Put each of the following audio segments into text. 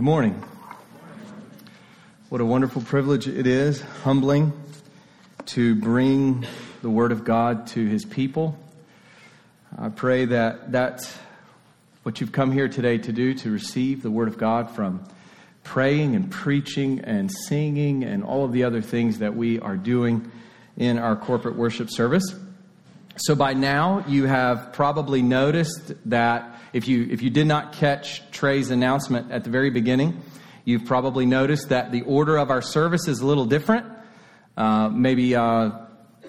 Good morning. What a wonderful privilege it is, humbling, to bring the Word of God to His people. I pray that that's what you've come here today to do, to receive the Word of God from praying and preaching and singing and all of the other things that we are doing in our corporate worship service. So by now, you have probably noticed that if you, if you did not catch Trey's announcement at the very beginning, you've probably noticed that the order of our service is a little different. Uh, maybe uh,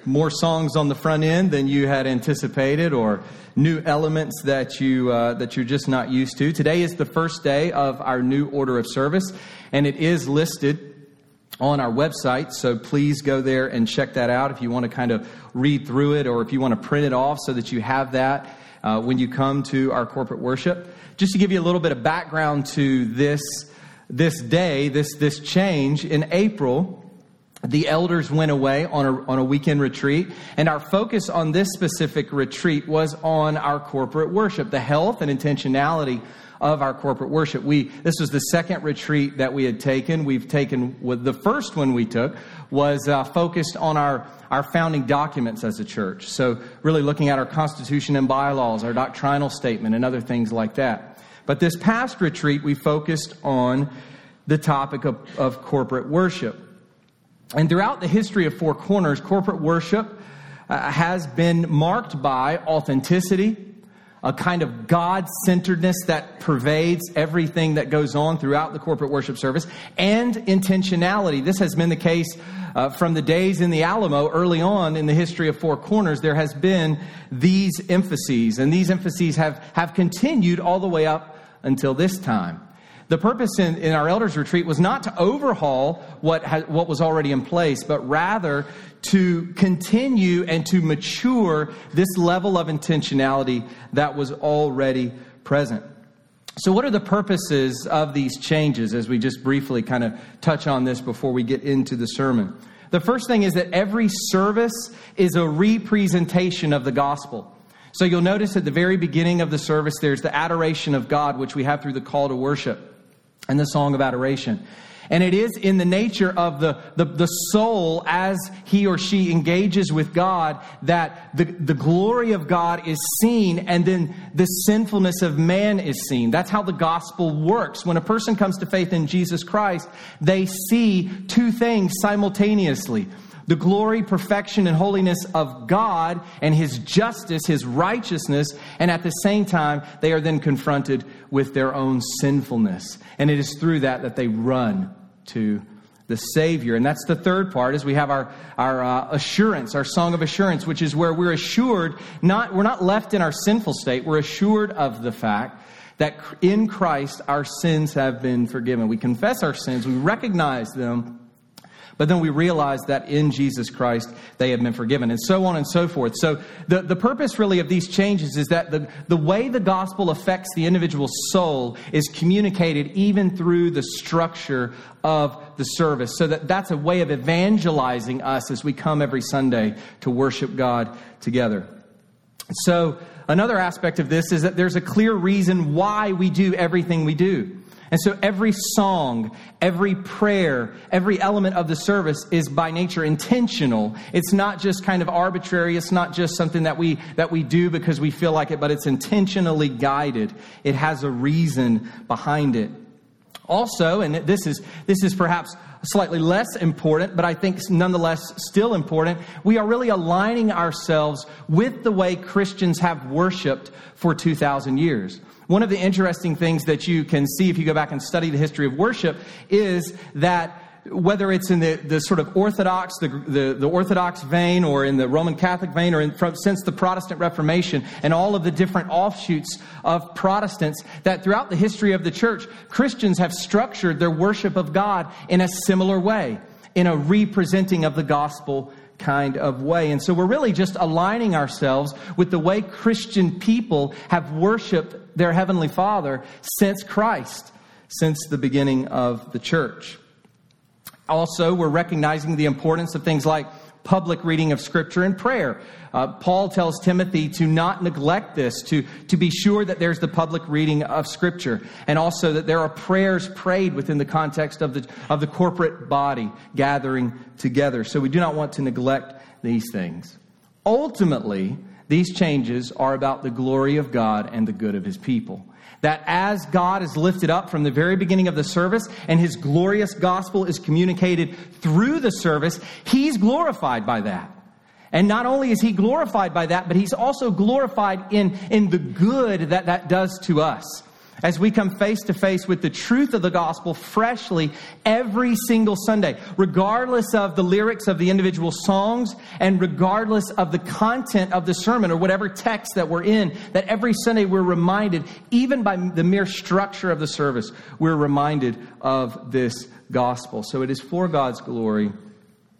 more songs on the front end than you had anticipated, or new elements that you uh, that you're just not used to. Today is the first day of our new order of service, and it is listed on our website. So please go there and check that out if you want to kind of read through it, or if you want to print it off so that you have that uh, when you come to our corporate worship. Just to give you a little bit of background to this, this day, this, this change, in April, the elders went away on a, on a weekend retreat, and our focus on this specific retreat was on our corporate worship, the health and intentionality of our corporate worship. We this was the second retreat that we had taken. We've taken the first one we took was uh, focused on our our founding documents as a church. So really looking at our constitution and bylaws, our doctrinal statement, and other things like that. But this past retreat, we focused on the topic of, of corporate worship. And throughout the history of Four Corners, corporate worship uh, has been marked by authenticity, a kind of God centeredness that pervades everything that goes on throughout the corporate worship service, and intentionality. This has been the case uh, from the days in the Alamo early on in the history of Four Corners. There has been these emphases, and these emphases have, have continued all the way up until this time. The purpose in, in our elders retreat was not to overhaul what, ha, what was already in place, but rather to continue and to mature this level of intentionality that was already present. So, what are the purposes of these changes as we just briefly kind of touch on this before we get into the sermon? The first thing is that every service is a representation of the gospel. So, you'll notice at the very beginning of the service, there's the adoration of God, which we have through the call to worship and the song of adoration. And it is in the nature of the, the, the, soul as he or she engages with God that the, the glory of God is seen and then the sinfulness of man is seen. That's how the gospel works. When a person comes to faith in Jesus Christ, they see two things simultaneously the glory, perfection, and holiness of God and His justice, His righteousness, and at the same time, they are then confronted with their own sinfulness. And it is through that that they run to the Savior. And that's the third part is we have our, our uh, assurance, our song of assurance, which is where we're assured, not, we're not left in our sinful state, we're assured of the fact that in Christ our sins have been forgiven. We confess our sins, we recognize them, but then we realize that in Jesus Christ they have been forgiven, and so on and so forth. So the, the purpose really of these changes is that the, the way the gospel affects the individual soul is communicated even through the structure of the service. So that that's a way of evangelizing us as we come every Sunday to worship God together. So another aspect of this is that there's a clear reason why we do everything we do. And so every song, every prayer, every element of the service is by nature intentional. It's not just kind of arbitrary. It's not just something that we, that we do because we feel like it, but it's intentionally guided. It has a reason behind it. Also, and this is, this is perhaps slightly less important, but I think nonetheless still important, we are really aligning ourselves with the way Christians have worshiped for 2,000 years. One of the interesting things that you can see if you go back and study the history of worship is that whether it's in the, the sort of Orthodox, the, the, the, Orthodox vein, or in the Roman Catholic vein, or in, from, since the Protestant Reformation, and all of the different offshoots of Protestants, that throughout the history of the church, Christians have structured their worship of God in a similar way, in a representing of the gospel kind of way. And so we're really just aligning ourselves with the way Christian people have worshiped their Heavenly Father since Christ, since the beginning of the church. Also, we're recognizing the importance of things like public reading of Scripture and prayer. Uh, Paul tells Timothy to not neglect this, to, to be sure that there's the public reading of Scripture, and also that there are prayers prayed within the context of the, of the corporate body gathering together. So we do not want to neglect these things. Ultimately, these changes are about the glory of God and the good of his people. That as God is lifted up from the very beginning of the service and his glorious gospel is communicated through the service, he's glorified by that. And not only is he glorified by that, but he's also glorified in, in the good that that does to us as we come face to face with the truth of the gospel freshly every single Sunday, regardless of the lyrics of the individual songs and regardless of the content of the sermon or whatever text that we're in, that every Sunday we're reminded, even by the mere structure of the service, we're reminded of this gospel. So it is for God's glory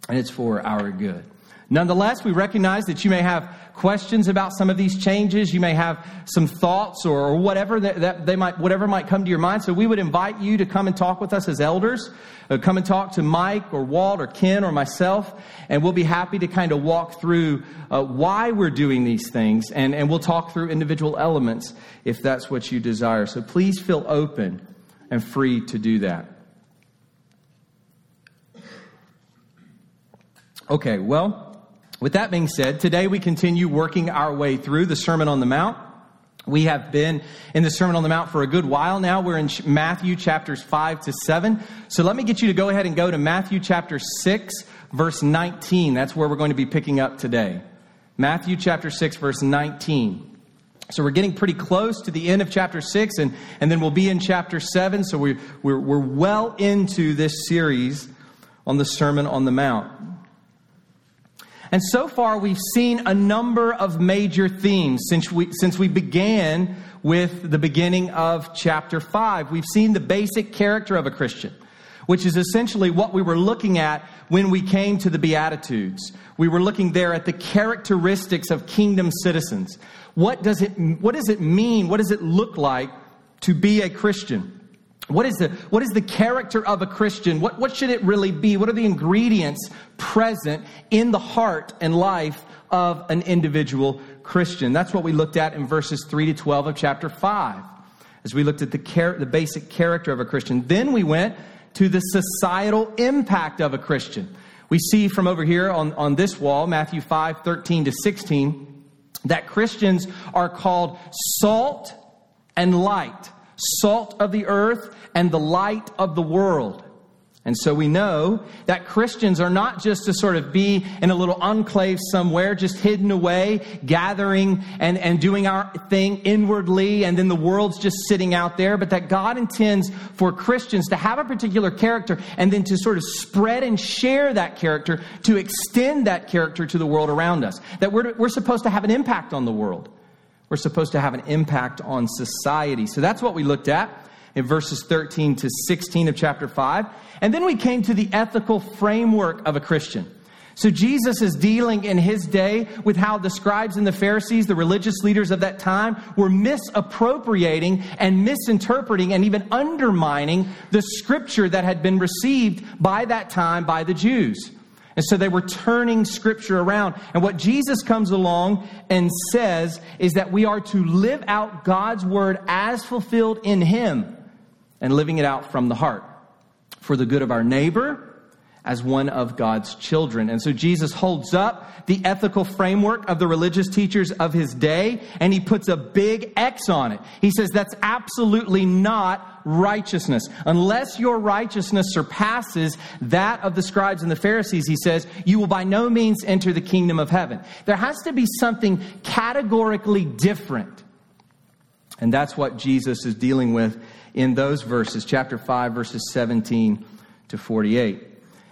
and it's for our good. Nonetheless, we recognize that you may have questions about some of these changes. You may have some thoughts or, whatever that, that, they might, whatever might come to your mind. So we would invite you to come and talk with us as elders. Uh, come and talk to Mike or Walt or Ken or myself, and we'll be happy to kind of walk through uh, why we're doing these things, and, and we'll talk through individual elements if that's what you desire. So please feel open and free to do that. Okay, well, with that being said, today we continue working our way through the Sermon on the Mount. We have been in the Sermon on the Mount for a good while now. We're in Matthew chapters 5 to 7. So let me get you to go ahead and go to Matthew chapter 6, verse 19. That's where we're going to be picking up today. Matthew chapter 6, verse 19. So we're getting pretty close to the end of chapter 6, and, and then we'll be in chapter 7. So we, we're, we're well into this series on the Sermon on the Mount. And so far, we've seen a number of major themes since we, since we began with the beginning of chapter 5. We've seen the basic character of a Christian, which is essentially what we were looking at when we came to the Beatitudes. We were looking there at the characteristics of kingdom citizens. What does it, what does it mean? What does it look like to be a Christian? What is the, what is the character of a Christian? What, what should it really be? What are the ingredients present in the heart and life of an individual Christian? That's what we looked at in verses 3 to 12 of chapter 5, as we looked at the, char- the basic character of a Christian. Then we went to the societal impact of a Christian. We see from over here on, on this wall, Matthew 5 13 to 16, that Christians are called salt and light salt of the earth and the light of the world. And so we know that Christians are not just to sort of be in a little enclave somewhere, just hidden away, gathering and, and doing our thing inwardly, and then the world's just sitting out there, but that God intends for Christians to have a particular character and then to sort of spread and share that character, to extend that character to the world around us. That we're, we're supposed to have an impact on the world. We're supposed to have an impact on society. So that's what we looked at in verses 13 to 16 of chapter 5. And then we came to the ethical framework of a Christian. So Jesus is dealing in his day with how the scribes and the Pharisees, the religious leaders of that time, were misappropriating and misinterpreting and even undermining the scripture that had been received by that time by the Jews. And so they were turning scripture around. And what Jesus comes along and says is that we are to live out God's word as fulfilled in Him and living it out from the heart for the good of our neighbor as one of God's children. And so Jesus holds up the ethical framework of the religious teachers of his day and he puts a big X on it. He says that's absolutely not righteousness. Unless your righteousness surpasses that of the scribes and the Pharisees, he says, you will by no means enter the kingdom of heaven. There has to be something categorically different. And that's what Jesus is dealing with in those verses, chapter 5, verses 17 to 48.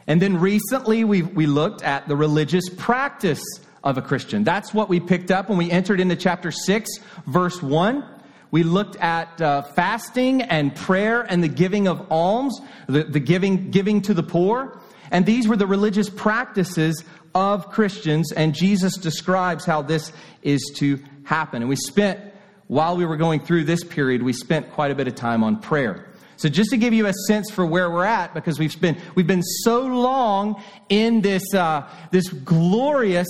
And then recently we, we looked at the religious practice of a Christian. That's what we picked up when we entered into chapter 6, verse 1. We looked at uh, fasting and prayer and the giving of alms, the, the giving, giving to the poor. And these were the religious practices of Christians, and Jesus describes how this is to happen. And we spent, while we were going through this period, we spent quite a bit of time on prayer. So just to give you a sense for where we're at, because we've been we've been so long in this uh, this glorious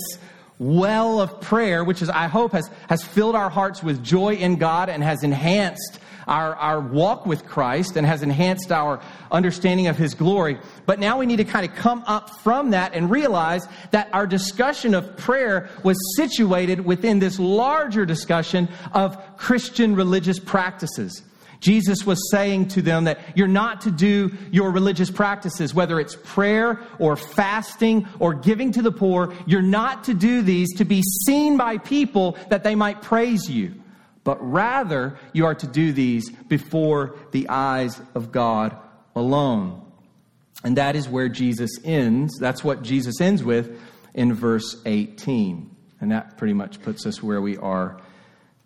well of prayer, which is I hope has has filled our hearts with joy in God and has enhanced our, our walk with Christ and has enhanced our understanding of His glory. But now we need to kind of come up from that and realize that our discussion of prayer was situated within this larger discussion of Christian religious practices. Jesus was saying to them that you're not to do your religious practices, whether it's prayer or fasting or giving to the poor. You're not to do these to be seen by people that they might praise you, but rather you are to do these before the eyes of God alone. And that is where Jesus ends. That's what Jesus ends with in verse 18. And that pretty much puts us where we are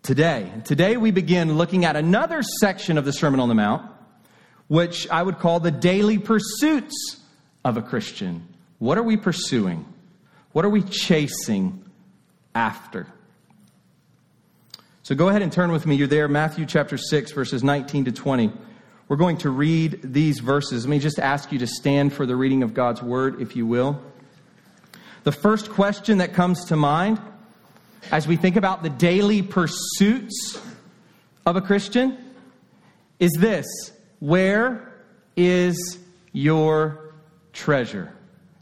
today. Today we begin looking at another section of the Sermon on the Mount, which I would call the daily pursuits of a Christian. What are we pursuing? What are we chasing after? So go ahead and turn with me. You're there, Matthew chapter 6, verses 19 to 20. We're going to read these verses. Let me just ask you to stand for the reading of God's word, if you will. The first question that comes to mind as we think about the daily pursuits of a Christian is this Where is your treasure?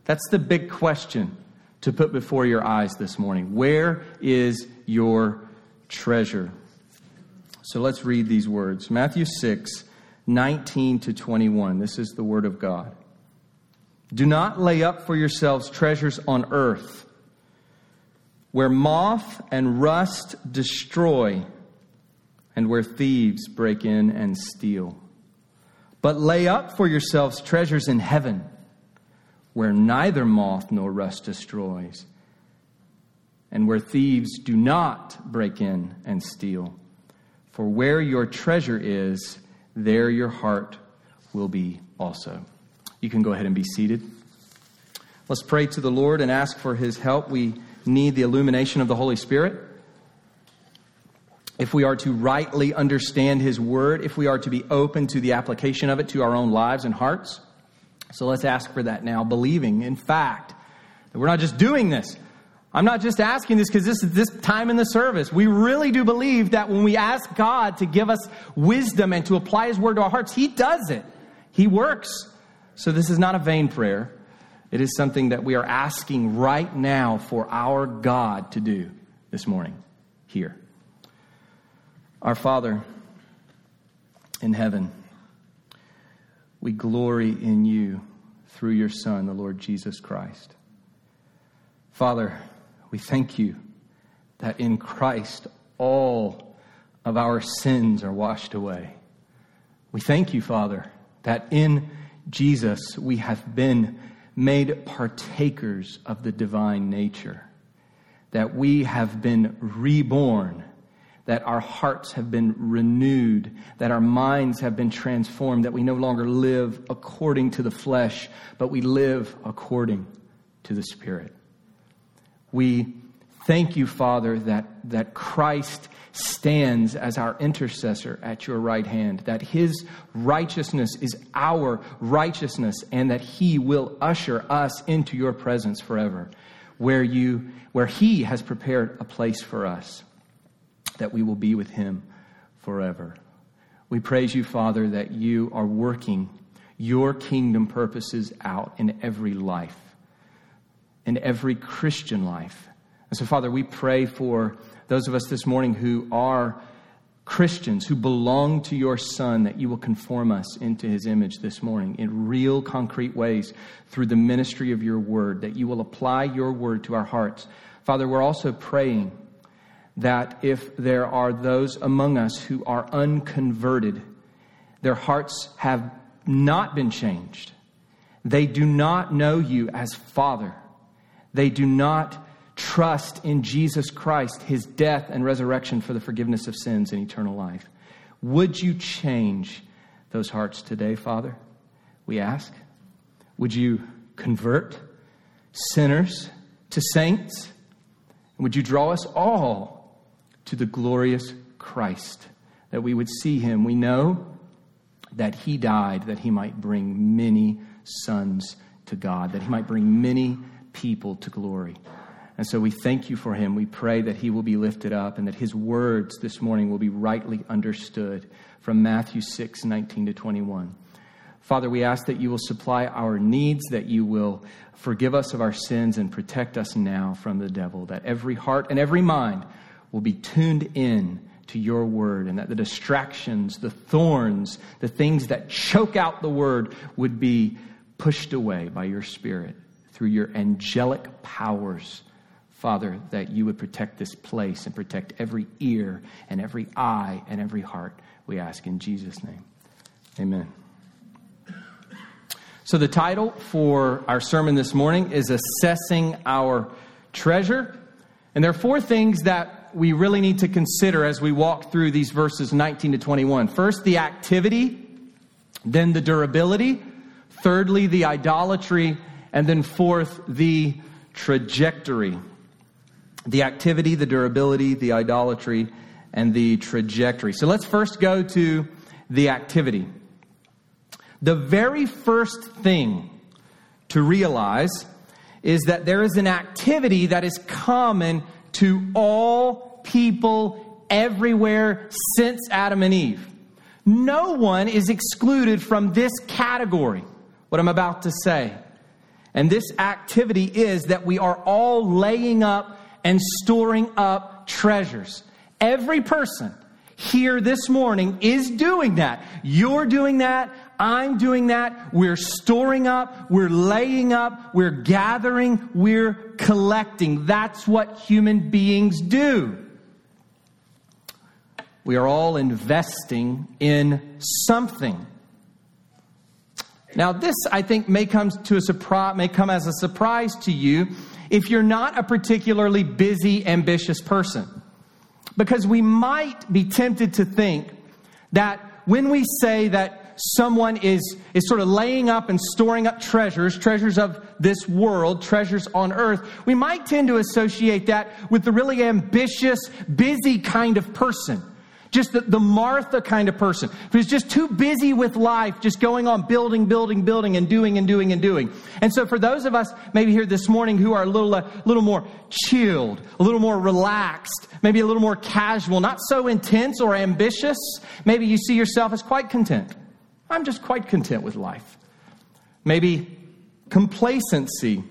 That's the big question to put before your eyes this morning. Where is your treasure? So let's read these words Matthew 6, 19 to 21. This is the word of God. Do not lay up for yourselves treasures on earth where moth and rust destroy, and where thieves break in and steal. But lay up for yourselves treasures in heaven, where neither moth nor rust destroys, and where thieves do not break in and steal. For where your treasure is, there your heart will be also. You can go ahead and be seated. Let's pray to the Lord and ask for his help. We need the illumination of the Holy Spirit. If we are to rightly understand His Word, if we are to be open to the application of it to our own lives and hearts. So let's ask for that now, believing, in fact, that we're not just doing this. I'm not just asking this because this is this time in the service. We really do believe that when we ask God to give us wisdom and to apply His Word to our hearts, He does it. He works. So this is not a vain prayer. It is something that we are asking right now for our God to do this morning here. Our Father in heaven, we glory in you through your Son, the Lord Jesus Christ. Father, we thank you that in Christ all of our sins are washed away. We thank you, Father, that in Jesus we have been made partakers of the divine nature, that we have been reborn, that our hearts have been renewed, that our minds have been transformed, that we no longer live according to the flesh, but we live according to the Spirit. We thank you, Father, that, that Christ stands as our intercessor at your right hand, that his righteousness is our righteousness, and that he will usher us into your presence forever, where, you, where he has prepared a place for us, that we will be with him forever. We praise you, Father, that you are working your kingdom purposes out in every life, in every Christian life. And so, Father, we pray for those of us this morning who are Christians, who belong to your Son, that you will conform us into his image this morning in real, concrete ways through the ministry of your word, that you will apply your word to our hearts. Father, we're also praying that if there are those among us who are unconverted, their hearts have not been changed. They do not know you as Father. They do not trust in Jesus Christ, his death and resurrection for the forgiveness of sins and eternal life. Would you change those hearts today, Father? We ask. Would you convert sinners to saints? And would you draw us all to the glorious Christ, that we would see him? We know that he died that he might bring many sons to God, that he might bring many people to glory. And so we thank you for him. We pray that he will be lifted up and that his words this morning will be rightly understood from Matthew 6 19 to 21. Father, we ask that you will supply our needs, that you will forgive us of our sins and protect us now from the devil, that every heart and every mind will be tuned in to your word, and that the distractions, the thorns, the things that choke out the word would be pushed away by your spirit through your angelic powers. Father, that you would protect this place and protect every ear and every eye and every heart. We ask in Jesus' name. Amen. So, the title for our sermon this morning is Assessing Our Treasure. And there are four things that we really need to consider as we walk through these verses 19 to 21. First, the activity, then the durability, thirdly, the idolatry, and then fourth, the trajectory. The activity, the durability, the idolatry, and the trajectory. So let's first go to the activity. The very first thing to realize is that there is an activity that is common to all people everywhere since Adam and Eve. No one is excluded from this category, what I'm about to say. And this activity is that we are all laying up and storing up treasures. Every person here this morning is doing that. You're doing that. I'm doing that. We're storing up, we're laying up, we're gathering, we're collecting. That's what human beings do. We are all investing in something. Now, this I think may come to a surprise, may come as a surprise to you if you're not a particularly busy, ambitious person. Because we might be tempted to think that when we say that someone is, is sort of laying up and storing up treasures, treasures of this world, treasures on earth, we might tend to associate that with the really ambitious, busy kind of person. Just the, the Martha kind of person who's just too busy with life, just going on building, building, building, and doing and doing and doing. And so, for those of us maybe here this morning who are a little, a little more chilled, a little more relaxed, maybe a little more casual, not so intense or ambitious, maybe you see yourself as quite content. I'm just quite content with life. Maybe complacency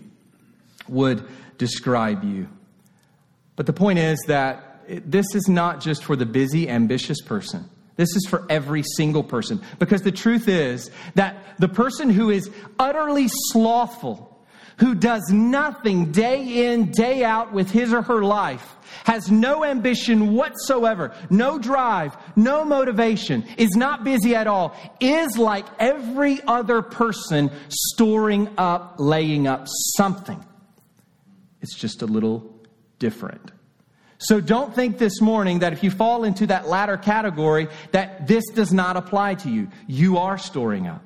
would describe you. But the point is that this is not just for the busy, ambitious person. This is for every single person. Because the truth is that the person who is utterly slothful, who does nothing day in, day out with his or her life, has no ambition whatsoever, no drive, no motivation, is not busy at all, is like every other person storing up, laying up something. It's just a little different. So don't think this morning that if you fall into that latter category, that this does not apply to you. You are storing up.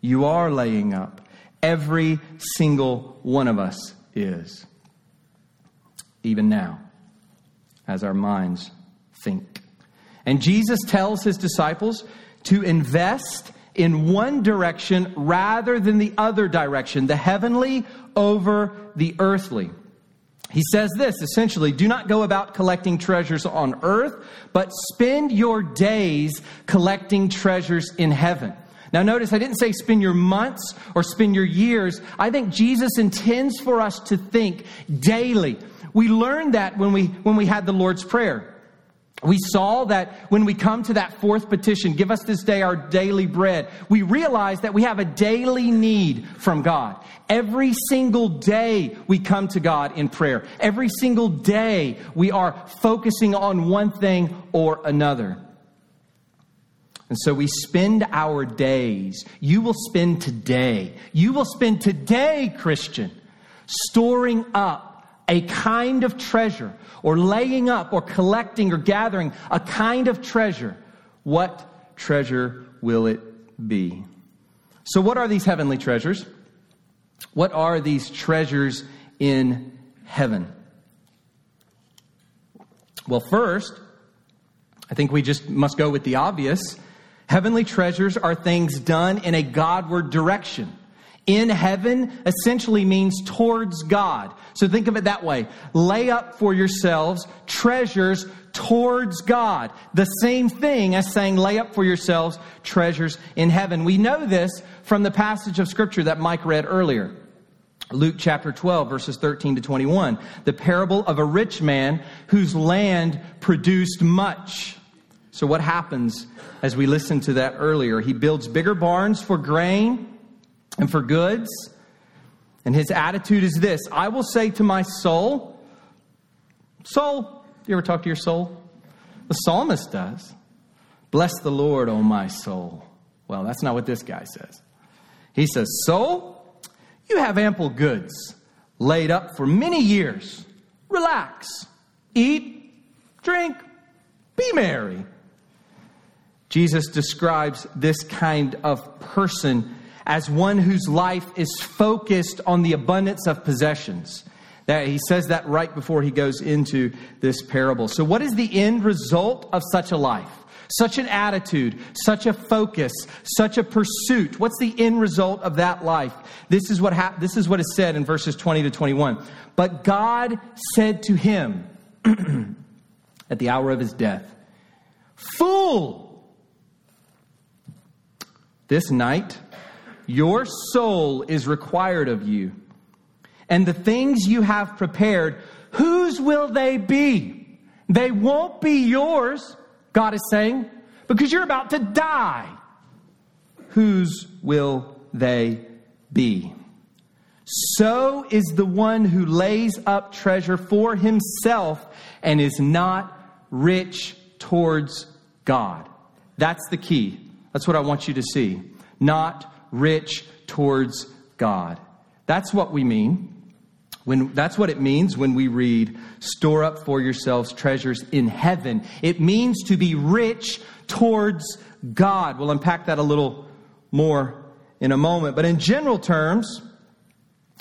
You are laying up. Every single one of us is. Even now as our minds think. And Jesus tells his disciples to invest in one direction rather than the other direction, the heavenly over the earthly. He says this essentially do not go about collecting treasures on earth, but spend your days collecting treasures in heaven. Now, notice I didn't say spend your months or spend your years. I think Jesus intends for us to think daily we learned that when we, when we had the Lord's Prayer. We saw that when we come to that fourth petition, give us this day our daily bread, we realize that we have a daily need from God. Every single day we come to God in prayer. Every single day we are focusing on one thing or another. And so we spend our days. You will spend today. You will spend today, Christian, storing up a kind of treasure, or laying up, or collecting, or gathering a kind of treasure, what treasure will it be? So, what are these heavenly treasures? What are these treasures in heaven? Well, first, I think we just must go with the obvious. Heavenly treasures are things done in a Godward direction. In heaven essentially means towards God. So think of it that way. Lay up for yourselves treasures towards God. The same thing as saying lay up for yourselves treasures in heaven. We know this from the passage of scripture that Mike read earlier. Luke chapter 12 verses 13 to 21. The parable of a rich man whose land produced much. So what happens as we listened to that earlier? He builds bigger barns for grain and for goods. And his attitude is this I will say to my soul, Soul, you ever talk to your soul? The psalmist does. Bless the Lord, O my soul. Well, that's not what this guy says. He says, Soul, you have ample goods laid up for many years. Relax, eat, drink, be merry. Jesus describes this kind of person as one whose life is focused on the abundance of possessions. That he says that right before he goes into this parable. So, what is the end result of such a life? Such an attitude, such a focus, such a pursuit. What's the end result of that life? This is what hap- this is what is said in verses 20 to 21. But God said to him at the hour of his death, "Fool, this night your soul is required of you. And the things you have prepared, whose will they be? They won't be yours, God is saying, because you're about to die. Whose will they be? So is the one who lays up treasure for himself and is not rich towards God. That's the key. That's what I want you to see. Not rich towards God. That's what we mean. When, that's what it means when we read, store up for yourselves treasures in heaven. It means to be rich towards God. We'll unpack that a little more in a moment. But in general terms,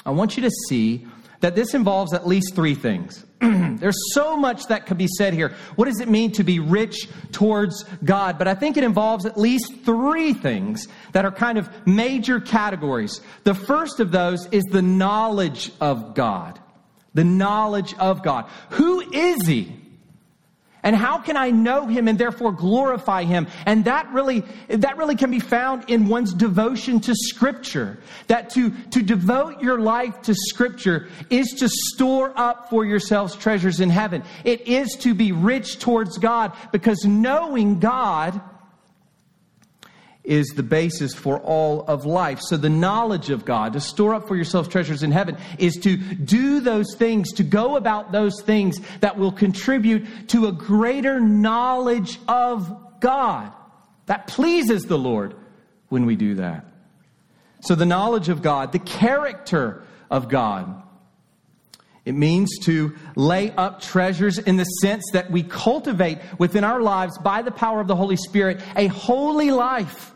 I want you to see that this involves at least three things. There's so much that could be said here. What does it mean to be rich towards God? But I think it involves at least three things that are kind of major categories. The first of those is the knowledge of God. The knowledge of God. Who is He? And how can I know him and therefore glorify him? And that really, that really can be found in one's devotion to scripture. That to, to devote your life to scripture is to store up for yourselves treasures in heaven. It is to be rich towards God because knowing God is the basis for all of life. So, the knowledge of God, to store up for yourself treasures in heaven, is to do those things, to go about those things that will contribute to a greater knowledge of God. That pleases the Lord when we do that. So, the knowledge of God, the character of God, it means to lay up treasures in the sense that we cultivate within our lives by the power of the Holy Spirit a holy life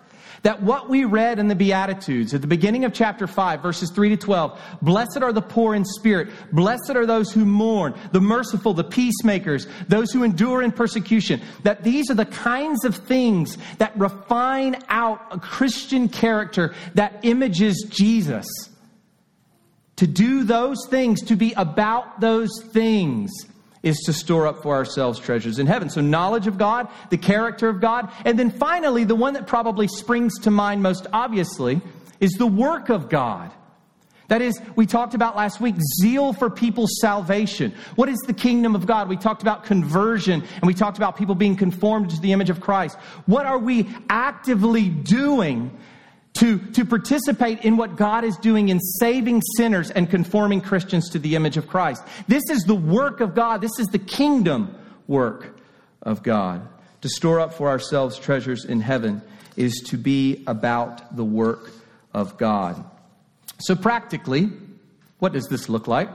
that what we read in the Beatitudes at the beginning of chapter 5, verses 3 to 12, blessed are the poor in spirit, blessed are those who mourn, the merciful, the peacemakers, those who endure in persecution, that these are the kinds of things that refine out a Christian character that images Jesus. To do those things, to be about those things, is to store up for ourselves treasures in heaven. So, knowledge of God, the character of God, and then finally, the one that probably springs to mind most obviously is the work of God. That is, we talked about last week zeal for people's salvation. What is the kingdom of God? We talked about conversion and we talked about people being conformed to the image of Christ. What are we actively doing to, to participate in what God is doing in saving sinners and conforming Christians to the image of Christ. This is the work of God. This is the kingdom work of God. To store up for ourselves treasures in heaven is to be about the work of God. So, practically, what does this look like?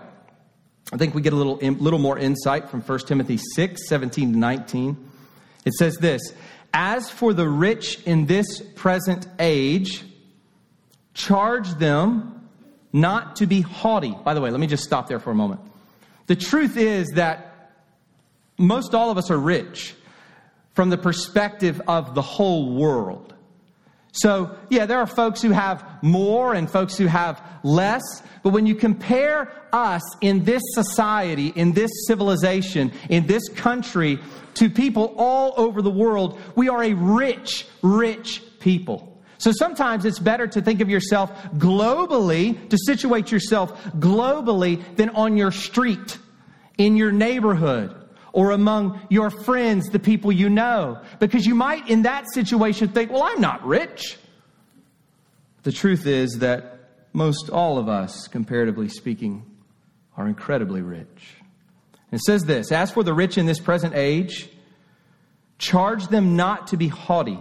I think we get a little, little more insight from 1 Timothy 6 17 to 19. It says this As for the rich in this present age, charge them not to be haughty. By the way, let me just stop there for a moment. The truth is that most all of us are rich. from the perspective of the whole world. So, yeah, there are folks who have more and folks who have less, but when you compare us in this society, in this civilization, in this country to people all over the world, we are a rich, rich people. So sometimes it's better to think of yourself globally, to situate yourself globally than on your street, in your neighborhood, or among your friends, the people you know. Because you might, in that situation, think, well, I'm not rich. The truth is that most all of us, comparatively speaking, are incredibly rich. it says this As for the rich in this present age, charge them not to be haughty,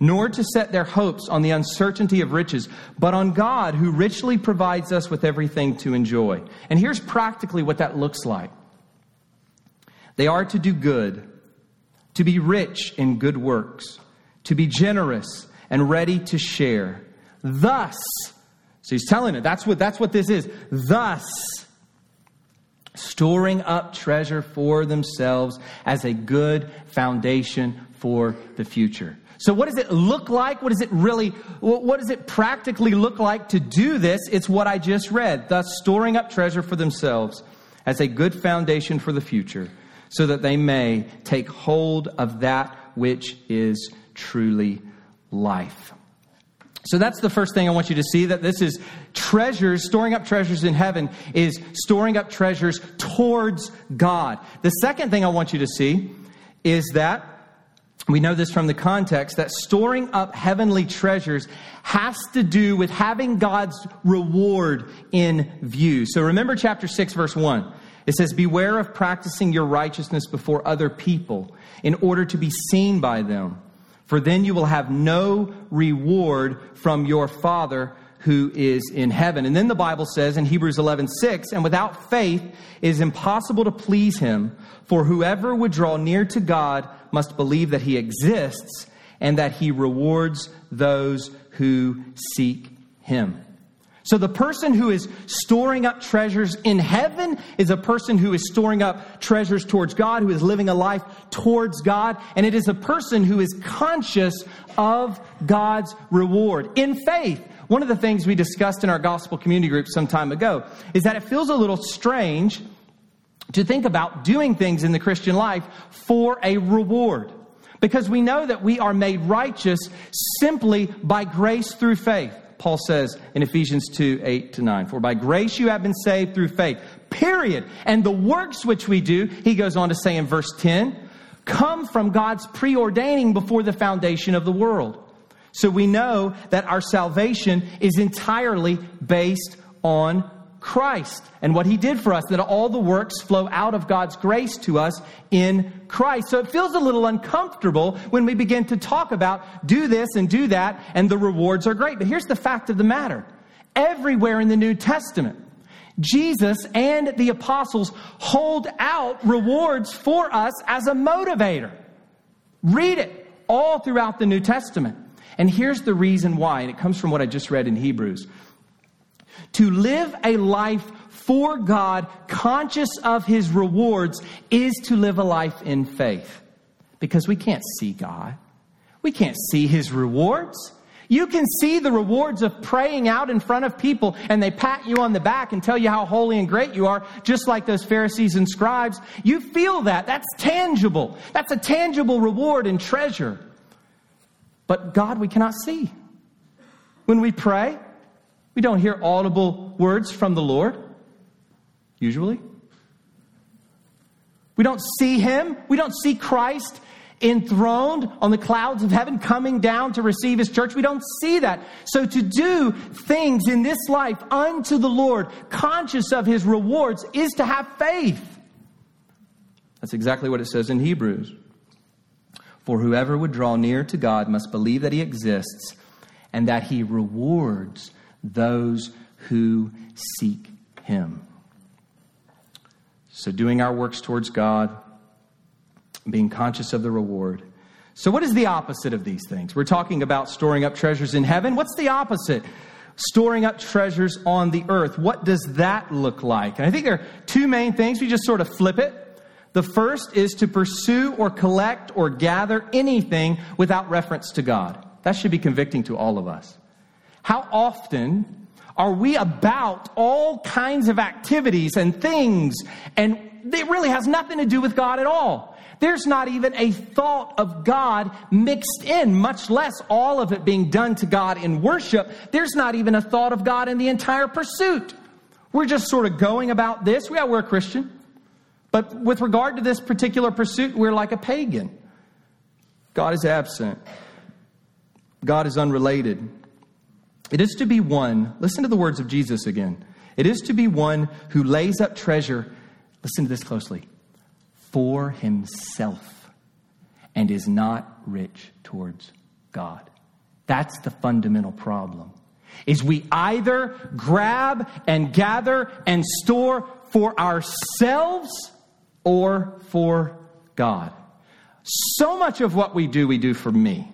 nor to set their hopes on the uncertainty of riches, but on God who richly provides us with everything to enjoy. And here's practically what that looks like they are to do good, to be rich in good works, to be generous and ready to share. Thus, so he's telling it, that's what, that's what this is. Thus, storing up treasure for themselves as a good foundation for the future. So, what does it look like? What does it really, what does it practically look like to do this? It's what I just read. Thus, storing up treasure for themselves as a good foundation for the future so that they may take hold of that which is truly life. So that's the first thing I want you to see that this is treasures, storing up treasures in heaven is storing up treasures towards God. The second thing I want you to see is that we know this from the context that storing up heavenly treasures has to do with having God's reward in view. So remember chapter 6, verse 1. It says, Beware of practicing your righteousness before other people in order to be seen by them, for then you will have no reward from your Father who is in heaven. And then the Bible says in Hebrews 11, 6, and without faith it is impossible to please him, for whoever would draw near to God must believe that he exists and that he rewards those who seek him. So the person who is storing up treasures in heaven is a person who is storing up treasures towards God, who is living a life towards God, and it is a person who is conscious of God's reward in faith. One of the things we discussed in our gospel community group some time ago is that it feels a little strange to think about doing things in the Christian life for a reward. Because we know that we are made righteous simply by grace through faith. Paul says in Ephesians 2 8 to 9. For by grace you have been saved through faith, period. And the works which we do, he goes on to say in verse 10, come from God's preordaining before the foundation of the world. So we know that our salvation is entirely based on Christ and what he did for us, that all the works flow out of God's grace to us in Christ. So it feels a little uncomfortable when we begin to talk about do this and do that, and the rewards are great. But here's the fact of the matter everywhere in the New Testament, Jesus and the apostles hold out rewards for us as a motivator. Read it all throughout the New Testament. And here's the reason why, and it comes from what I just read in Hebrews. To live a life for God, conscious of his rewards, is to live a life in faith. Because we can't see God, we can't see his rewards. You can see the rewards of praying out in front of people and they pat you on the back and tell you how holy and great you are, just like those Pharisees and scribes. You feel that. That's tangible. That's a tangible reward and treasure. But God, we cannot see. When we pray, we don't hear audible words from the Lord, usually. We don't see Him. We don't see Christ enthroned on the clouds of heaven coming down to receive His church. We don't see that. So to do things in this life unto the Lord, conscious of His rewards, is to have faith. That's exactly what it says in Hebrews. For whoever would draw near to God must believe that He exists and that He rewards those who seek Him. So, doing our works towards God, being conscious of the reward. So, what is the opposite of these things? We're talking about storing up treasures in heaven. What's the opposite? Storing up treasures on the earth. What does that look like? And I think there are two main things. We just sort of flip it. The first is to pursue or collect or gather anything without reference to God. That should be convicting to all of us. How often are we about all kinds of activities and things and it really has nothing to do with God at all? There's not even a thought of God mixed in, much less all of it being done to God in worship. There's not even a thought of God in the entire pursuit. We're just sort of going about this. Yeah, we're a Christian. But with regard to this particular pursuit, we're like a pagan. God is absent. God is unrelated. It is to be one, listen to the words of Jesus again. It is to be one who lays up treasure, listen to this closely, for himself and is not rich towards God. That's the fundamental problem. Is we either grab and gather and store for ourselves or for God. So much of what we do, we do for me.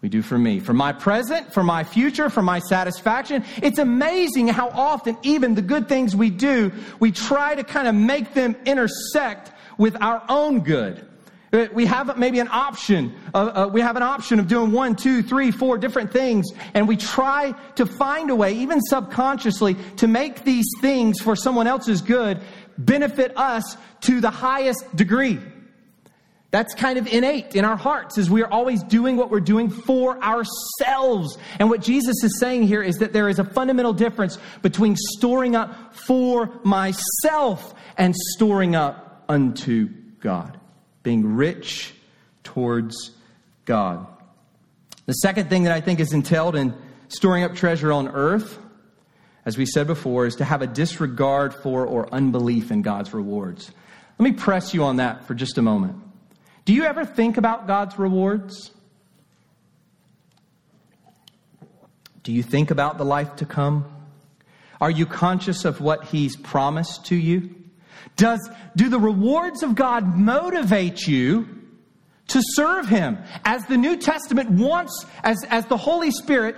We do for me, for my present, for my future, for my satisfaction. It's amazing how often, even the good things we do, we try to kind of make them intersect with our own good. Uh, we have maybe an option. Uh, uh, we have an option of doing one, two, three, four different things, and we try to find a way, even subconsciously, to make these things for someone else's good benefit us to the highest degree. That's kind of innate in our hearts as we are always doing what we're doing for ourselves. And what Jesus is saying here is that there is a fundamental difference between storing up for myself and storing up unto God, being rich towards God. The second thing that I think is entailed in storing up treasure on earth, as we said before, is to have a disregard for or unbelief in God's rewards. Let me press you on that for just a moment. Do you ever think about God's rewards? Do you think about the life to come? Are you conscious of what He's promised to you? Does, do the rewards of God motivate you to serve Him? As the New Testament wants, as, as the Holy Spirit,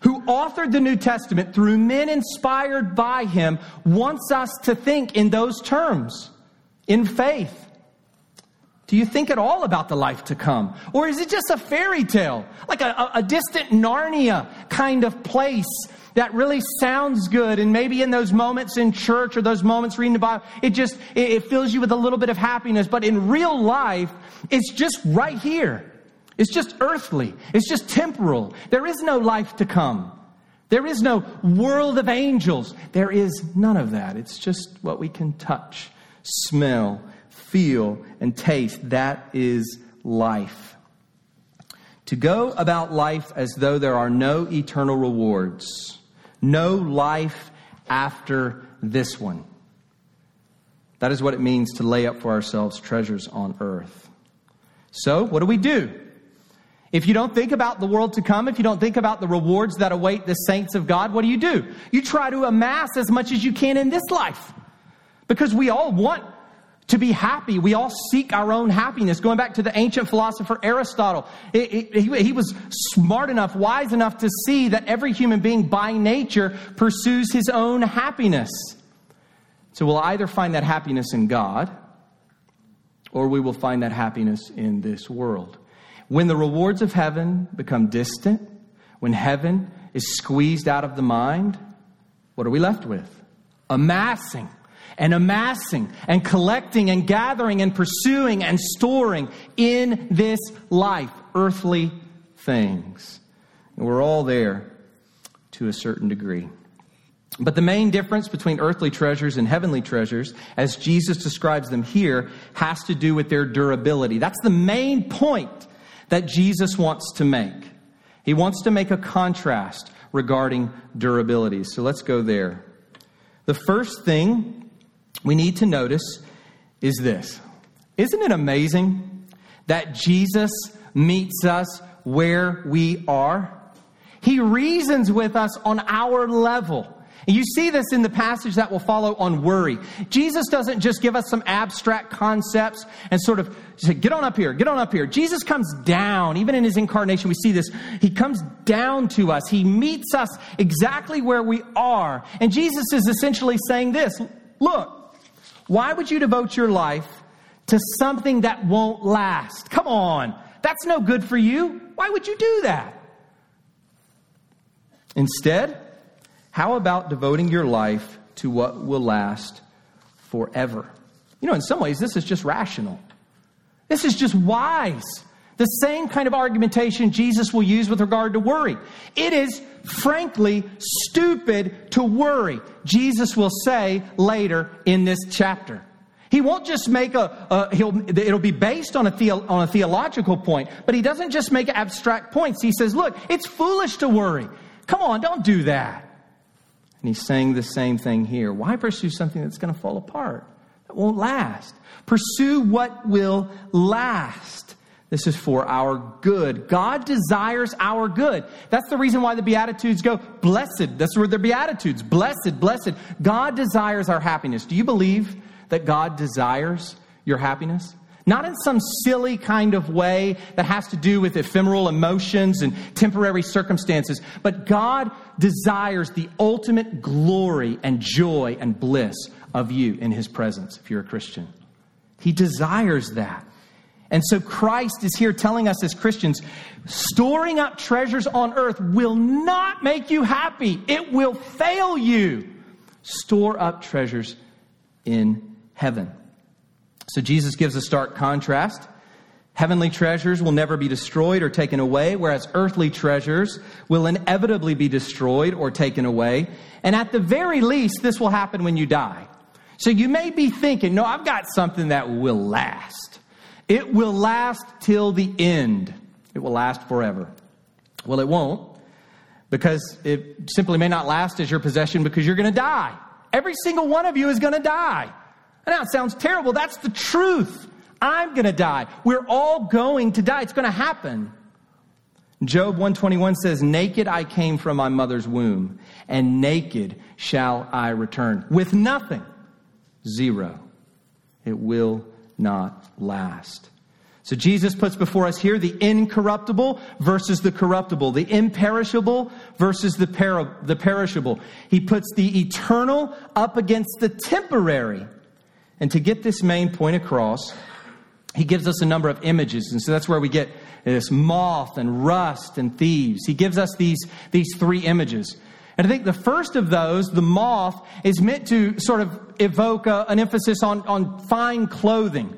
who authored the New Testament through men inspired by Him, wants us to think in those terms, in faith. Do you think at all about the life to come? Or is it just a fairy tale? Like a, a, distant Narnia kind of place that really sounds good. And maybe in those moments in church or those moments reading the Bible, it just, it, fills you with a little bit of happiness. But in real life, it's just right here. It's just earthly. It's just temporal. There is no life to come. There is no world of angels. There is none of that. It's just what we can touch, smell, feel, and taste. That is life. To go about life as though there are no eternal rewards no life after this one. That is what it means to lay up for ourselves treasures on earth. So, what do we do? If you don't think about the world to come, if you don't think about the rewards that await the saints of God, what do you do? You try to amass as much as you can in this life. Because we all want to be happy. We all seek our own happiness. Going back to the ancient philosopher Aristotle, it, it, he, he was smart enough, wise enough to see that every human being by nature pursues his own happiness. So we'll either find that happiness in God or we will find that happiness in this world. When the rewards of heaven become distant, when heaven is squeezed out of the mind, what are we left with? Amassing and amassing and collecting and gathering and pursuing and storing in this life earthly things. And we're all there to a certain degree. But the main difference between earthly treasures and heavenly treasures, as Jesus describes them here, has to do with their durability. That's the main point that Jesus wants to make. He wants to make a contrast regarding durability. So let's go there. The first thing we need to notice is this Isn't it amazing that Jesus meets us where we are? He reasons with us on our level. You see this in the passage that will follow on worry. Jesus doesn't just give us some abstract concepts and sort of say, get on up here, get on up here. Jesus comes down. Even in his incarnation, we see this. He comes down to us. He meets us exactly where we are. And Jesus is essentially saying this Look, why would you devote your life to something that won't last. Come on. That's no good for you. Why would you do that? Instead, how about devoting your life to what will last forever? You know, in some ways, this is just rational. This is just wise. The same kind of argumentation Jesus will use with regard to worry. It is frankly stupid to worry, Jesus will say later in this chapter. He won't just make a, a he'll, it'll be based on a, theo, on a theological point, but he doesn't just make abstract points. He says, look, it's foolish to worry. Come on, don't do that. And he's saying the same thing here. Why pursue something that's going to fall apart, that won't last? Pursue what will last. This is for our good. God desires our good. That's the reason why the Beatitudes go, blessed. That's where the Beatitudes, blessed, blessed. God desires our happiness. Do you believe that God desires your happiness? Not in some silly kind of way that has to do with ephemeral emotions and temporary circumstances, but God desires the ultimate glory and joy and bliss of you in His presence if you're a Christian. He desires that. And so Christ is here telling us as Christians storing up treasures on earth will not make you happy, it will fail you. Store up treasures in heaven. So Jesus gives a stark contrast. Heavenly treasures will never be destroyed or taken away, whereas earthly treasures will inevitably be destroyed or taken away. And at the very least, this will happen when you die. So you may be thinking, no, I've got something that will last. It will last till the end. It will last forever. Well, it won't because it simply may not last as your possession because you're going to die. Every single one of you is going to die. I know it sounds terrible. That's the truth. I'm going to die. We're all going to die. It's going to happen. Job 121 says, Naked I came from my mother's womb, and naked shall I return. With nothing. Zero. It will not last. So Jesus puts before us here the incorruptible versus the corruptible, the imperishable versus the, the perishable. He puts the eternal up against the temporary. And to get this main point across, he gives us a number of images. And so that's where we get this moth and rust and thieves. He gives us these, these three images. And I think the first of those, the moth, is meant to sort of evoke a, an emphasis on, on fine clothing.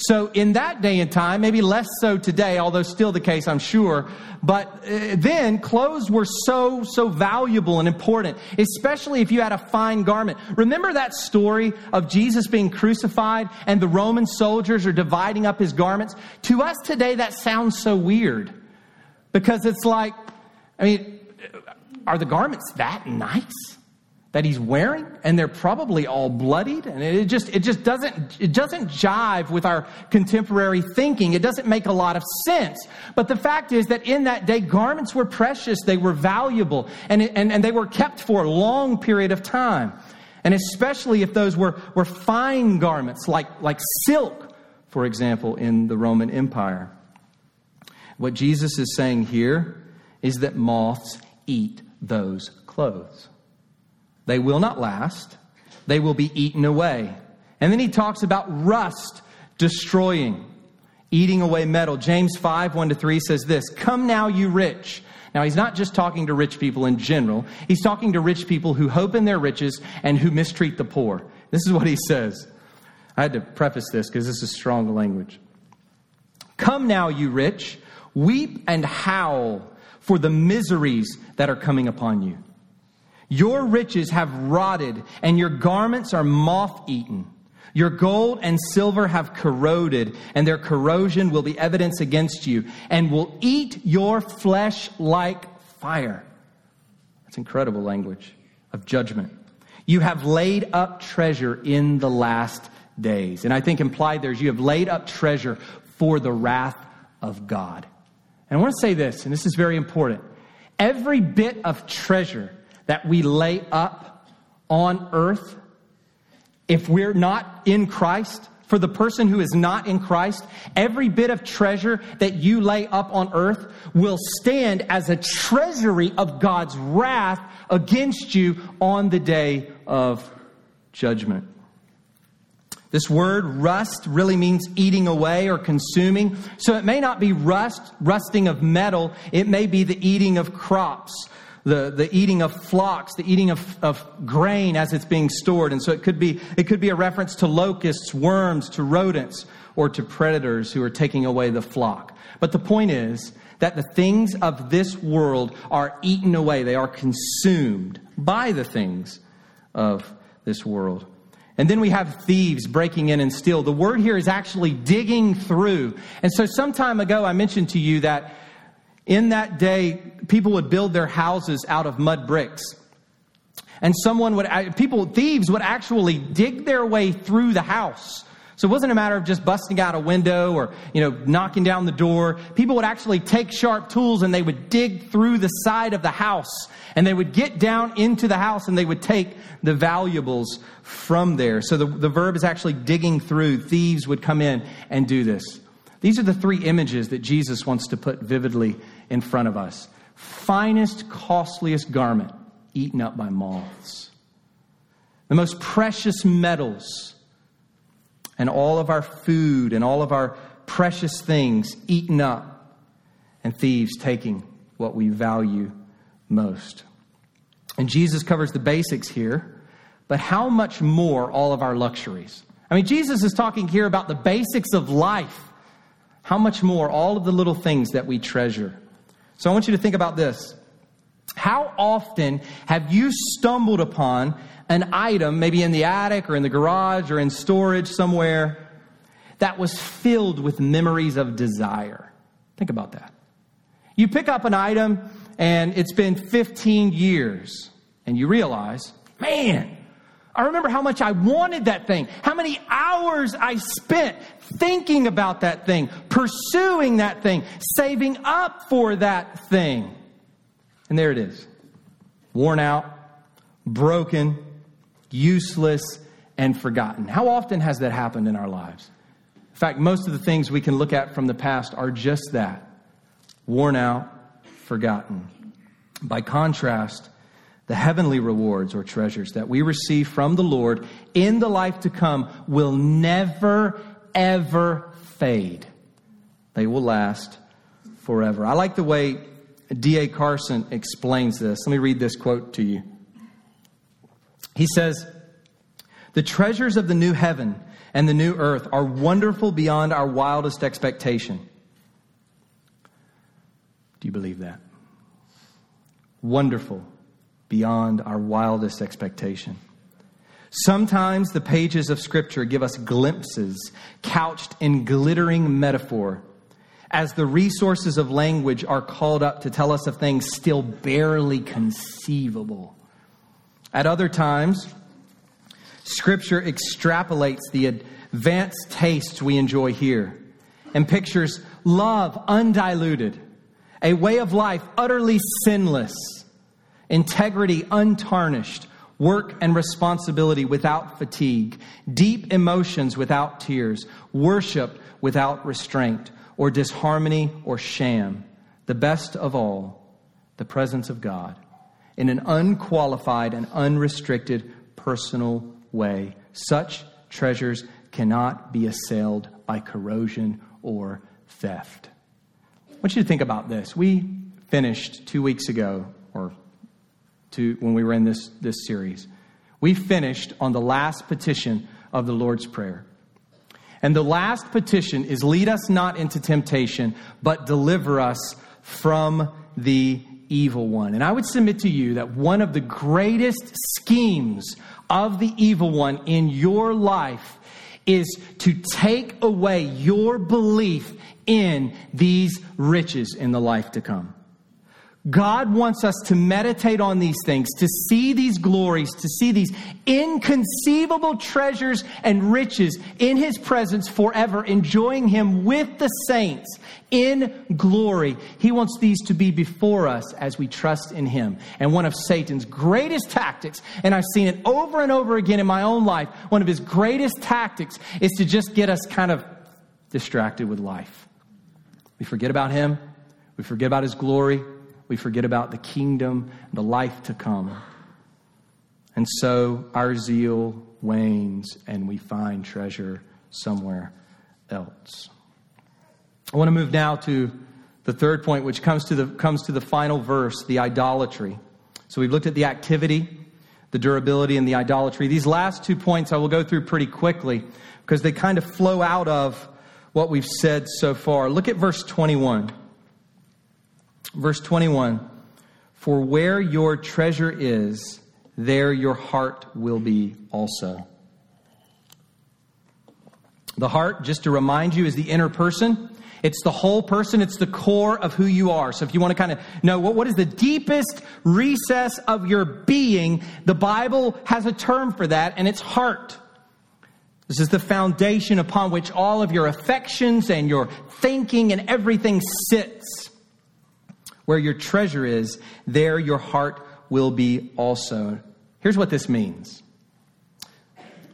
So in that day and time, maybe less so today, although still the case, I'm sure. But uh, then clothes were so, so valuable and important, especially if you had a fine garment. Remember that story of Jesus being crucified and the Roman soldiers are dividing up his garments? To us today, that sounds so weird because it's like, I mean, are the garments that nice that he's wearing and they're probably all bloodied and it just it just doesn't it doesn't jive with our contemporary thinking. It doesn't make a lot of sense. But the fact is that in that day garments were precious they were valuable and and, and they were kept for a long period of time. And especially if those were were fine garments like like silk for example in the roman empire. What jesus is saying here is that moths eat those clothes. They will not last, they will be eaten away. And then he talks about rust destroying, eating away metal. James 5 1 to 3 says this Come now, you rich. Now, he's not just talking to rich people in general, he's talking to rich people who hope in their riches and who mistreat the poor. This is what he says. I had to preface this because this is strong language. Come now, you rich, weep and howl for the miseries that are coming upon you. Your riches have rotted, and your garments are moth eaten. Your gold and silver have corroded, and their corrosion will be evidence against you, and will eat your flesh like fire. That's incredible language of judgment. You have laid up treasure in the last days. And I think implied there is you have laid up treasure for the wrath of God. And I want to say this, and this is very important. Every bit of treasure that we lay up on earth, if we're not in Christ, for the person who is not in Christ, every bit of treasure that you lay up on earth will stand as a treasury of God's wrath against you on the day of judgment. This word rust really means eating away or consuming. So it may not be rust, rusting of metal. It may be the eating of crops, the, the eating of flocks, the eating of, of grain as it's being stored. And so it could be, it could be a reference to locusts, worms, to rodents, or to predators who are taking away the flock. But the point is that the things of this world are eaten away. They are consumed by the things of this world. And then we have thieves breaking in and steal. The word here is actually digging through. And so some time ago, I mentioned to you that in that day, people would build their houses out of mud bricks. And someone would, people, thieves would actually dig their way through the house. So it wasn't a matter of just busting out a window or, you know, knocking down the door. People would actually take sharp tools and they would dig through the side of the house and they would get down into the house and they would take the valuables from there. So the, the verb is actually digging through. Thieves would come in and do this. These are the three images that Jesus wants to put vividly in front of us. Finest, costliest garment eaten up by moths. The most precious metals and all of our food and all of our precious things eaten up and thieves taking what we value most. And Jesus covers the basics here, but how much more all of our luxuries? I mean, Jesus is talking here about the basics of life. How much more all of the little things that we treasure? So I want you to think about this. How often have you stumbled upon an item, maybe in the attic or in the garage or in storage somewhere, that was filled with memories of desire? Think about that. You pick up an item and it's been 15 years, and you realize, man, I remember how much I wanted that thing, how many hours I spent thinking about that thing, pursuing that thing, saving up for that thing. And there it is worn out, broken, useless, and forgotten. How often has that happened in our lives? In fact, most of the things we can look at from the past are just that worn out, forgotten. By contrast, the heavenly rewards or treasures that we receive from the Lord in the life to come will never, ever fade. They will last forever. I like the way D.A. Carson explains this. Let me read this quote to you. He says, The treasures of the new heaven and the new earth are wonderful beyond our wildest expectation. Do you believe that? Wonderful beyond our wildest expectation. Sometimes the pages of Scripture give us glimpses couched in glittering metaphor as the resources of language are called up to tell us of things still barely conceivable. At other times, Scripture extrapolates the advanced tastes we enjoy here and pictures love undiluted a way of life utterly sinless, integrity untarnished, work and responsibility without fatigue, deep emotions without tears, worship without restraint or disharmony or sham. The best of all, the presence of God in an unqualified and unrestricted personal way. Such treasures cannot be assailed by corrosion or theft. I want you to think about this. We finished two weeks ago, or two, when we were in this, this series, we finished on the last petition of the Lord's Prayer. And the last petition is lead us not into temptation, but deliver us from the evil one. And I would submit to you that one of the greatest schemes of the evil one in your life is to take away your belief in these riches in the life to come. God wants us to meditate on these things, to see these glories, to see these inconceivable treasures and riches in His presence forever, enjoying Him with the saints in glory. He wants these to be before us as we trust in Him. And one of Satan's greatest tactics, and I've seen it over and over again in my own life, one of his greatest tactics is to just get us kind of distracted with life. We forget about Him, we forget about His glory we forget about the kingdom, the life to come. And so our zeal wanes and we find treasure somewhere else. I want to move now to the third point, which comes to the, comes to the final verse, the idolatry. So we've looked at the activity, the durability, and the idolatry. These last two points I will go through pretty quickly because they kind of flow out of what we've said so far. Look at verse 21. Verse 21 For where your treasure is, there your heart will be also. The heart, just to remind you, is the inner person. It's the whole person. It's the core of who you are. So if you want to kind of know what, what is the deepest recess of your being, the Bible has a term for that, and it's heart. This is the foundation upon which all of your affections and your thinking and everything sits. Where your treasure is, there your heart will be also. Here's what this means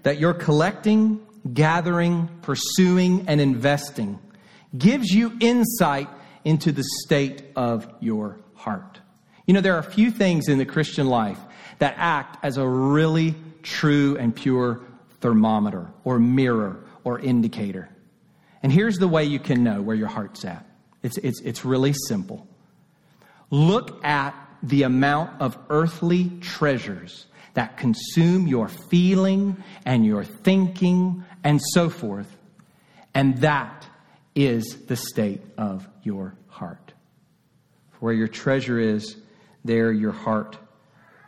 that you're collecting, gathering, pursuing, and investing gives you insight into the state of your heart. You know, there are a few things in the Christian life that act as a really true and pure thermometer or mirror or indicator. And here's the way you can know where your heart's at it's, it's, it's really simple. Look at the amount of earthly treasures that consume your feeling and your thinking and so forth, and that is the state of your heart. For where your treasure is, there your heart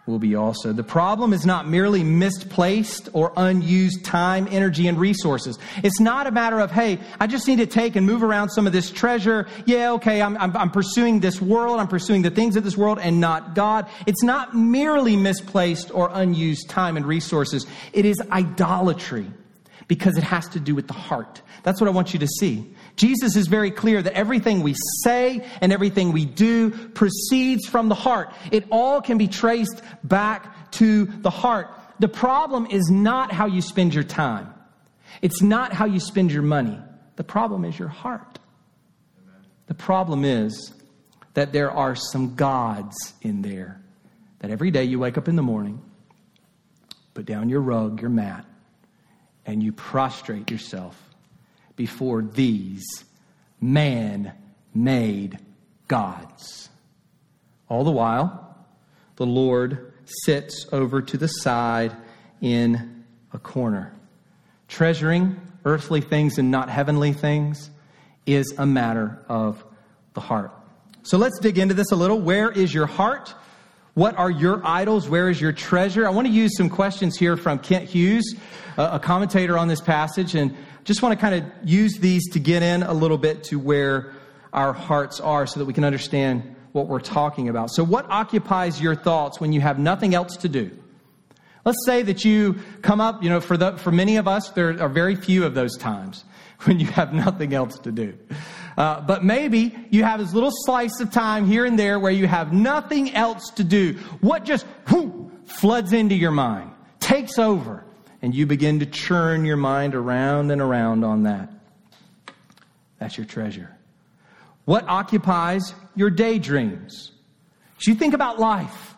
will be also. The problem is not merely misplaced or unused time, energy, and resources. It's not a matter of, hey, I just need to take and move around some of this treasure. Yeah, okay, I'm, I'm, I'm pursuing this world, I'm pursuing the things of this world and not God. It's not merely misplaced or unused time and resources. It is idolatry because it has to do with the heart. That's what I want you to see. Jesus is very clear that everything we say and everything we do proceeds from the heart. It all can be traced back to the heart. The problem is not how you spend your time. It's not how you spend your money. The problem is your heart. The problem is that there are some gods in there that every day you wake up in the morning, put down your rug, your mat, and you prostrate yourself before these man made gods. All the while, the Lord sits over to the side in a corner. Treasuring earthly things and not heavenly things is a matter of the heart. So let's dig into this a little. Where is your heart? What are your idols? Where is your treasure? I want to use some questions here from Kent Hughes, a commentator on this passage, and just want to kind of use these to get in a little bit to where our hearts are so that we can understand what we're talking about. So, what occupies your thoughts when you have nothing else to do? Let's say that you come up, you know, for, the, for many of us, there are very few of those times when you have nothing else to do. Uh, but maybe you have this little slice of time here and there where you have nothing else to do. What just whoo, floods into your mind, takes over and you begin to churn your mind around and around on that. That's your treasure. What occupies your daydreams? As you think about life,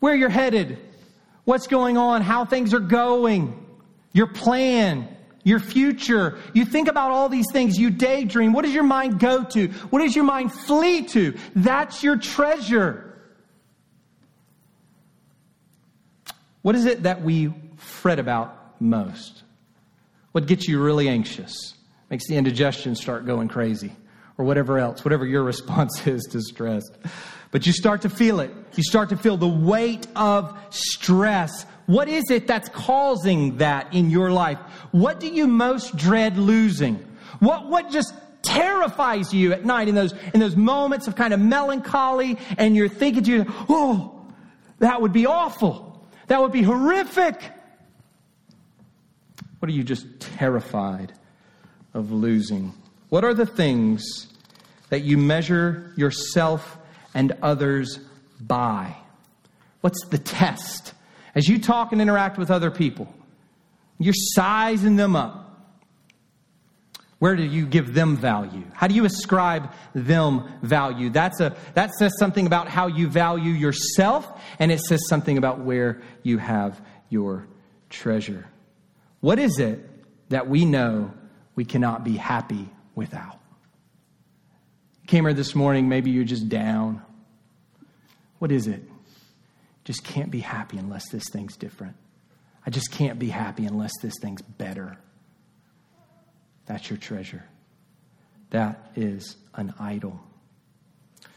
where you're headed, what's going on, how things are going, your plan, your future. You think about all these things, you daydream. What does your mind go to? What does your mind flee to? That's your treasure. What is it that we fret about most? What gets you really anxious? Makes the indigestion start going crazy, or whatever else, whatever your response is to stress. But you start to feel it. You start to feel the weight of stress. What is it that's causing that in your life? What do you most dread losing? What, what just terrifies you at night in those, in those moments of kind of melancholy and you're thinking to yourself, oh, that would be awful. That would be horrific. What are you just terrified of losing? What are the things that you measure yourself and others by? What's the test? As you talk and interact with other people, you're sizing them up. Where do you give them value? How do you ascribe them value? That's a, that says something about how you value yourself, and it says something about where you have your treasure. What is it that we know we cannot be happy without? Came here this morning, maybe you're just down. What is it? Just can't be happy unless this thing's different. I just can't be happy unless this thing's better. That's your treasure. That is an idol.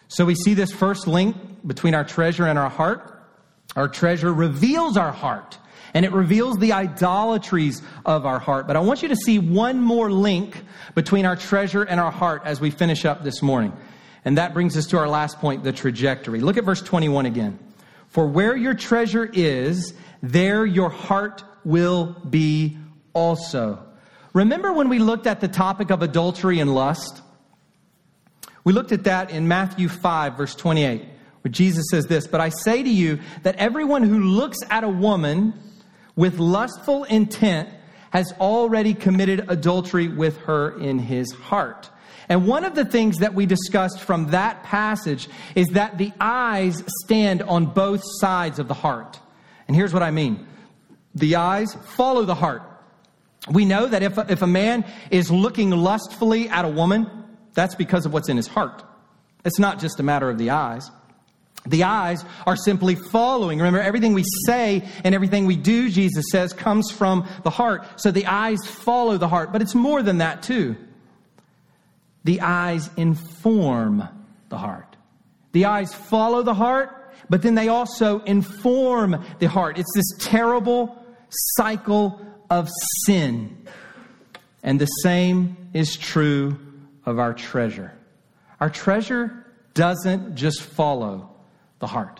So we see this first link between our treasure and our heart. Our treasure reveals our heart and it reveals the idolatries of our heart. But I want you to see one more link between our treasure and our heart as we finish up this morning. And that brings us to our last point, the trajectory. Look at verse 21 again. For where your treasure is, there your heart will be also. Remember when we looked at the topic of adultery and lust? We looked at that in Matthew 5, verse 28, where Jesus says this But I say to you that everyone who looks at a woman with lustful intent has already committed adultery with her in his heart. And one of the things that we discussed from that passage is that the eyes stand on both sides of the heart. And here's what I mean the eyes follow the heart. We know that if, if a man is looking lustfully at a woman, that's because of what's in his heart. It's not just a matter of the eyes. The eyes are simply following. Remember, everything we say and everything we do, Jesus says, comes from the heart. So the eyes follow the heart. But it's more than that, too. The eyes inform the heart. The eyes follow the heart, but then they also inform the heart. It's this terrible cycle of sin. And the same is true of our treasure. Our treasure doesn't just follow the heart.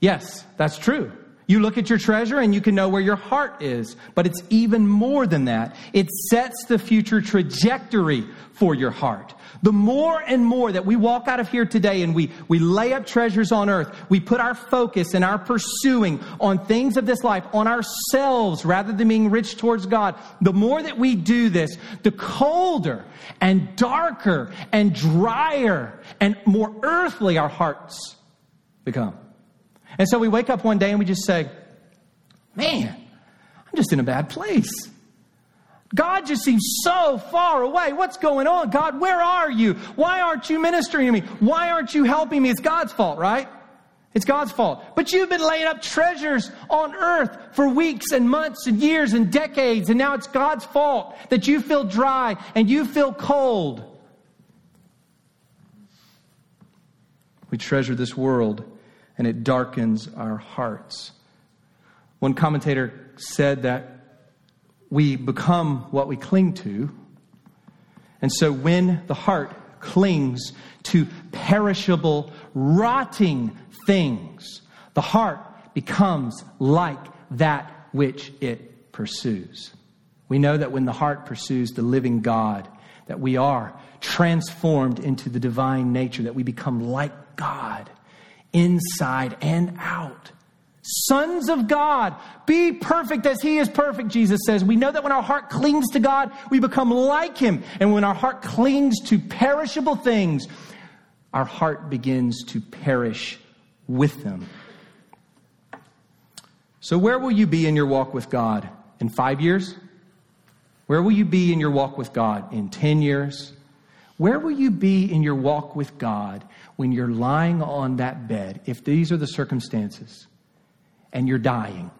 Yes, that's true. You look at your treasure and you can know where your heart is, but it's even more than that. It sets the future trajectory for your heart. The more and more that we walk out of here today and we, we lay up treasures on earth, we put our focus and our pursuing on things of this life, on ourselves rather than being rich towards God, the more that we do this, the colder and darker and drier and more earthly our hearts become. And so we wake up one day and we just say, man, I'm just in a bad place. God just seems so far away. What's going on? God, where are you? Why aren't you ministering to me? Why aren't you helping me? It's God's fault, right? It's God's fault. But you've been laying up treasures on earth for weeks and months and years and decades, and now it's God's fault that you feel dry and you feel cold. We treasure this world, and it darkens our hearts. One commentator said that we become what we cling to. And so when the heart clings to perishable, rotting things, the heart becomes like that which it pursues. We know that when the heart pursues the living God, that we are transformed into the divine nature, that we become like God inside and out sons of God. Be perfect as He is perfect, Jesus says. We know that when our heart clings to God, we become like Him. And when our heart clings to perishable things, our heart begins to perish with them. So, where will you be in your walk with God? In five years? Where will you be in your walk with God? In 10 years? Where will you be in your walk with God when you're lying on that bed, if these are the circumstances? and you're dying,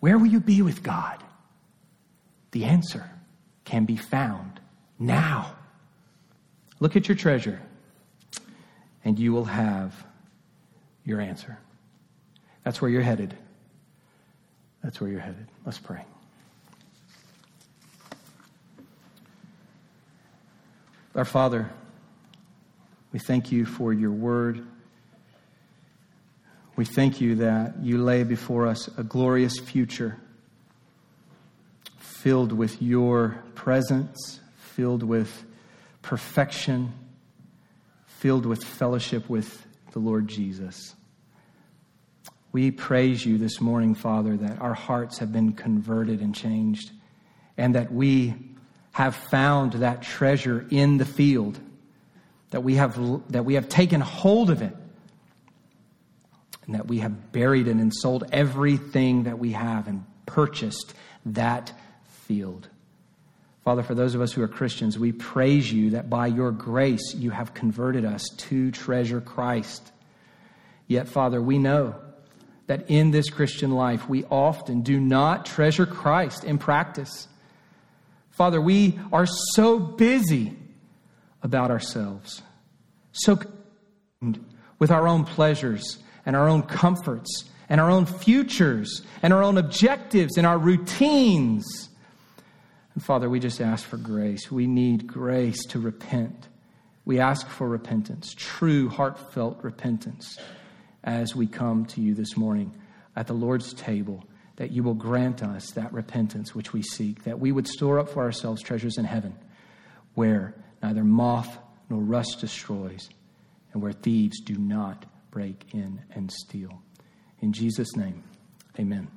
where will you be with God? The answer can be found now. Look at your treasure, and you will have your answer. That's where you're headed. That's where you're headed. Let's pray. Our Father, we thank you for your word. We thank you that you lay before us a glorious future filled with your presence, filled with perfection, filled with fellowship with the Lord Jesus. We praise you this morning, Father, that our hearts have been converted and changed, and that we have found that treasure in the field, that we have, that we have taken hold of it, and that we have buried it and sold everything that we have and purchased that field. Father, for those of us who are Christians, we praise you that by your grace you have converted us to treasure Christ. Yet, Father, we know that in this Christian life we often do not treasure Christ in practice. Father, we are so busy about ourselves, so with our own pleasures and our own comforts and our own futures and our own objectives and our routines. And Father, we just ask for grace. We need grace to repent. We ask for repentance, true, heartfelt repentance, as we come to you this morning at the Lord's table, that you will grant us that repentance which we seek, that we would store up for ourselves treasures in heaven, where neither moth nor rust destroys, and where thieves do not break in and steal. In Jesus' name, amen.